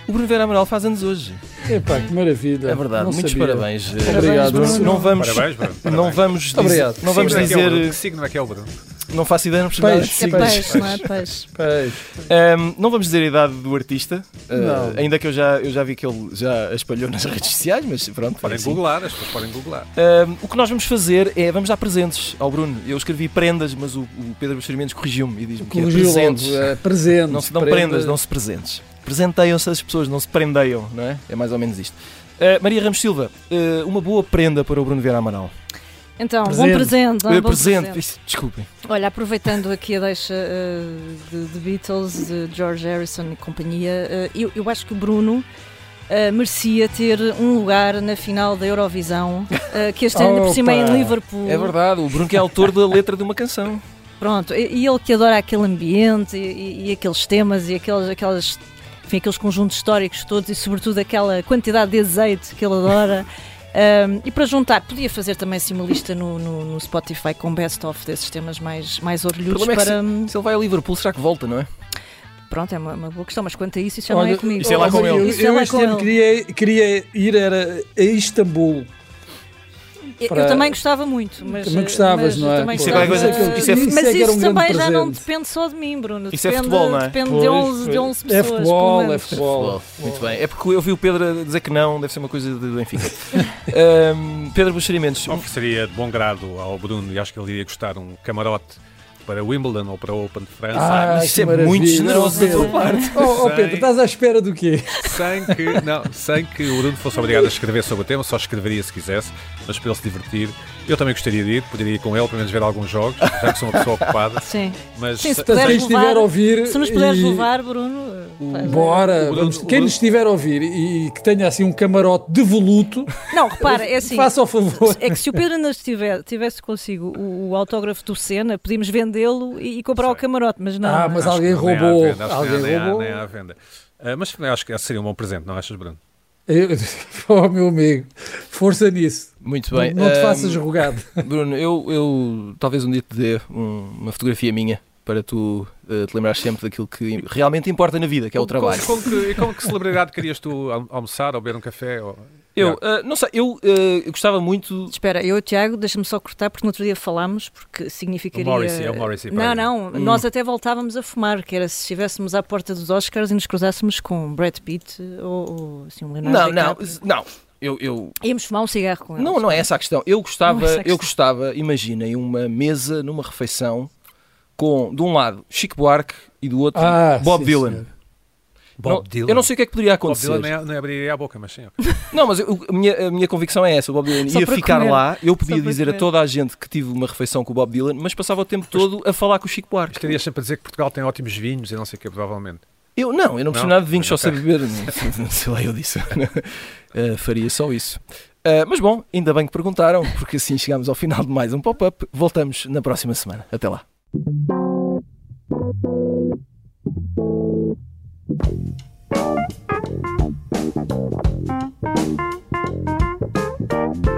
A: o Bruno Vera Amaral faz anos hoje.
D: Epá, que maravilha.
A: É verdade,
D: Não
A: muitos
D: sabia.
A: parabéns.
D: Obrigado,
A: Bruno. Não vamos,
B: Parabéns, Bruno.
A: não
B: parabéns.
A: vamos, dizer,
D: obrigado.
A: não vamos
B: Que signo é que é o Bruno?
A: dizer,
B: Que signo é que é o Bruno?
A: Não faço ideia, não percebi nada.
D: Peixe.
C: É peixe, não é peixe.
D: Peixe.
A: Ahm, não vamos dizer a idade do artista,
D: Não.
A: ainda que eu já, eu já vi que ele já espalhou nas redes sociais, mas pronto. é
B: Podem
A: assim.
B: googlar, as pessoas podem googlar.
A: Ahm, o que nós vamos fazer é, vamos dar presentes ao Bruno. Eu escrevi prendas, mas o, o Pedro Buxeri Mendes corrigiu-me e diz-me que é presentes.
D: logo, eh, presentes.
A: Não se dão prendas, dão-se presentes. Presenteiam-se as pessoas, não se prendeiam, não é? É mais ou menos isto. Ah, Maria Ramos Silva, ah, uma boa prenda para o Bruno Vieira Amaral.
C: Então,
D: Presente.
C: bom presente. não é? Bom
A: presente.
C: presente.
A: Desculpem.
C: Olha, aproveitando aqui a deixa eh, de, de Beatles, de George Harrison e companhia, eh, eu, eu acho que o Bruno eh, merecia ter um lugar na final da Eurovisão, eh, que este ano por cima é em! Liverpool.
A: É verdade, o Bruno que é autor da letra de uma canção.
C: Pronto, e, e ele que adora aquele ambiente e, e- e aqueles temas e aqueles, aquelas, enfim, aqueles conjuntos históricos todos e sobretudo aquela quantidade de azeite que ele adora. Um, e para juntar, podia fazer também assim uma lista no, no, no Spotify com best-of desses temas mais, mais orgulhosos
A: é
C: para. hum,
A: Se ele vai a Liverpool, será que volta, não é?
C: Pronto, é uma, uma boa questão, mas quanto a isso, isso já não é comigo.
A: isso é lá com
D: eu,
A: ele.
C: Isso é
D: eu este ano queria, queria ir era a Istambul.
C: Eu-
D: para-
C: Eu também gostava muito, mas.
D: Também gostavas,
C: mas
D: não é?
C: também
A: Isso é coisa- isso é-
C: mas
D: isso é que
C: isso
D: um
C: também já não
D: presente.
C: depende só de mim, Bruno.
A: Isso é
C: depende,
A: futebol, não é?
C: Depende de
D: Pois,
C: 11, de
D: pois.
C: 11
D: É
C: pessoas.
D: futebol,
C: pelo
D: é futebol.
A: Muito bem. É porque eu vi o Pedro dizer que não, deve ser uma coisa de Benfica. Ahm, Pedro Buxerimentos, um-
B: Ofereceria de bom grado ao Bruno, e acho que ele iria gostar, um camarote para Wimbledon ou para o Open de França.
A: Ah, isso é
D: maravilha.
A: muito generoso da tua parte.
D: Oh, oh, Pedro, estás à espera do quê?
B: Sem que, não, sem que o Bruno fosse obrigado a escrever sobre o tema, só escreveria se quisesse, mas para ele se divertir. Eu também gostaria de ir, poderia ir com ele, pelo menos ver alguns jogos, já que sou uma pessoa ocupada.
C: Sim.
B: Mas
C: Sim, se puderes
D: quem estiver
C: levar-
D: a ouvir.
C: Se nos puderes
D: e-
C: levar, Bruno. eh,
D: Bora,
B: O
D: vamos-
B: o
D: quem
B: Bruno-
D: nos estiver a ouvir e que tenha assim um camarote devoluto,
C: Não, repara, é assim.
D: faça o favor.
C: É que se o Pedro ainda estiver, tivesse consigo o, o autógrafo do Senna, podíamos vendê-lo e, e comprar o
B: Sei.
C: camarote, mas não.
D: Ah, mas alguém roubou.
B: venda, acho que
D: Alguém
B: nem há-
D: roubou.
B: nem há venda. Ah, mas também acho que esse seria um bom presente, não achas, Bruno?
D: Eu, oh, meu amigo, força nisso.
A: Muito
D: Não,
A: bem.
D: não te
A: Ahm,
D: faças rogado.
A: Bruno, eu, eu talvez um dia te dê um- uma fotografia minha para tu eh, te lembrares sempre daquilo que realmente importa na vida, que é o trabalho.
B: Com, com que, e com que celebridade querias tu al- almoçar ou beber um café? Ou...
A: Eu, eh, não sei, eu eh, gostava muito.
C: Espera, eu, Tiago, deixa-me só cortar, porque no outro dia falámos, porque significaria.
B: O Morrissey, é o Morrissey,
C: Não, não,
A: Hum.
C: nós até voltávamos a fumar, que era se estivéssemos à porta dos Oscars e nos cruzássemos com Brad Pitt ou, ou assim, um Leonardo
A: Não, não,
C: DiCaprio.
A: não. Eu, eu,
C: Íamos fumar um cigarro com ele.
A: não, não é essa a questão. Eu gostava,
C: Não é a
A: eu
C: questão.
A: gostava, imaginem uma mesa numa refeição com, de um lado, Chico Buarque e do outro,
D: Ah,
A: Bob
D: sim,
A: Dylan.
D: senhor.
B: Bob
A: Não-
B: Dylan.
A: Eu não sei o que é que poderia
B: Bob
A: acontecer.
B: Dylan nem, nem abriria a boca, mas sim.
A: Não, mas eu- a, minha, a minha convicção é essa: o Bob Dylan
C: Só
A: ia ficar
C: comer.
A: lá, eu podia
C: Só
A: dizer a toda a gente que tive uma refeição com o Bob Dylan, mas passava o tempo todo a falar com o Chico Buarque.
B: Estarias sempre a dizer que Portugal tem ótimos vinhos e não sei o que, provavelmente.
A: Eu não, eu não
B: Não?
A: nada de vinho, só sei beber. Não, não sei lá, eu disse. Eh, faria só isso. Eh, mas bom, ainda bem que perguntaram, porque assim chegamos ao final de mais um pop-up. Voltamos na próxima semana. Até lá. Thank you.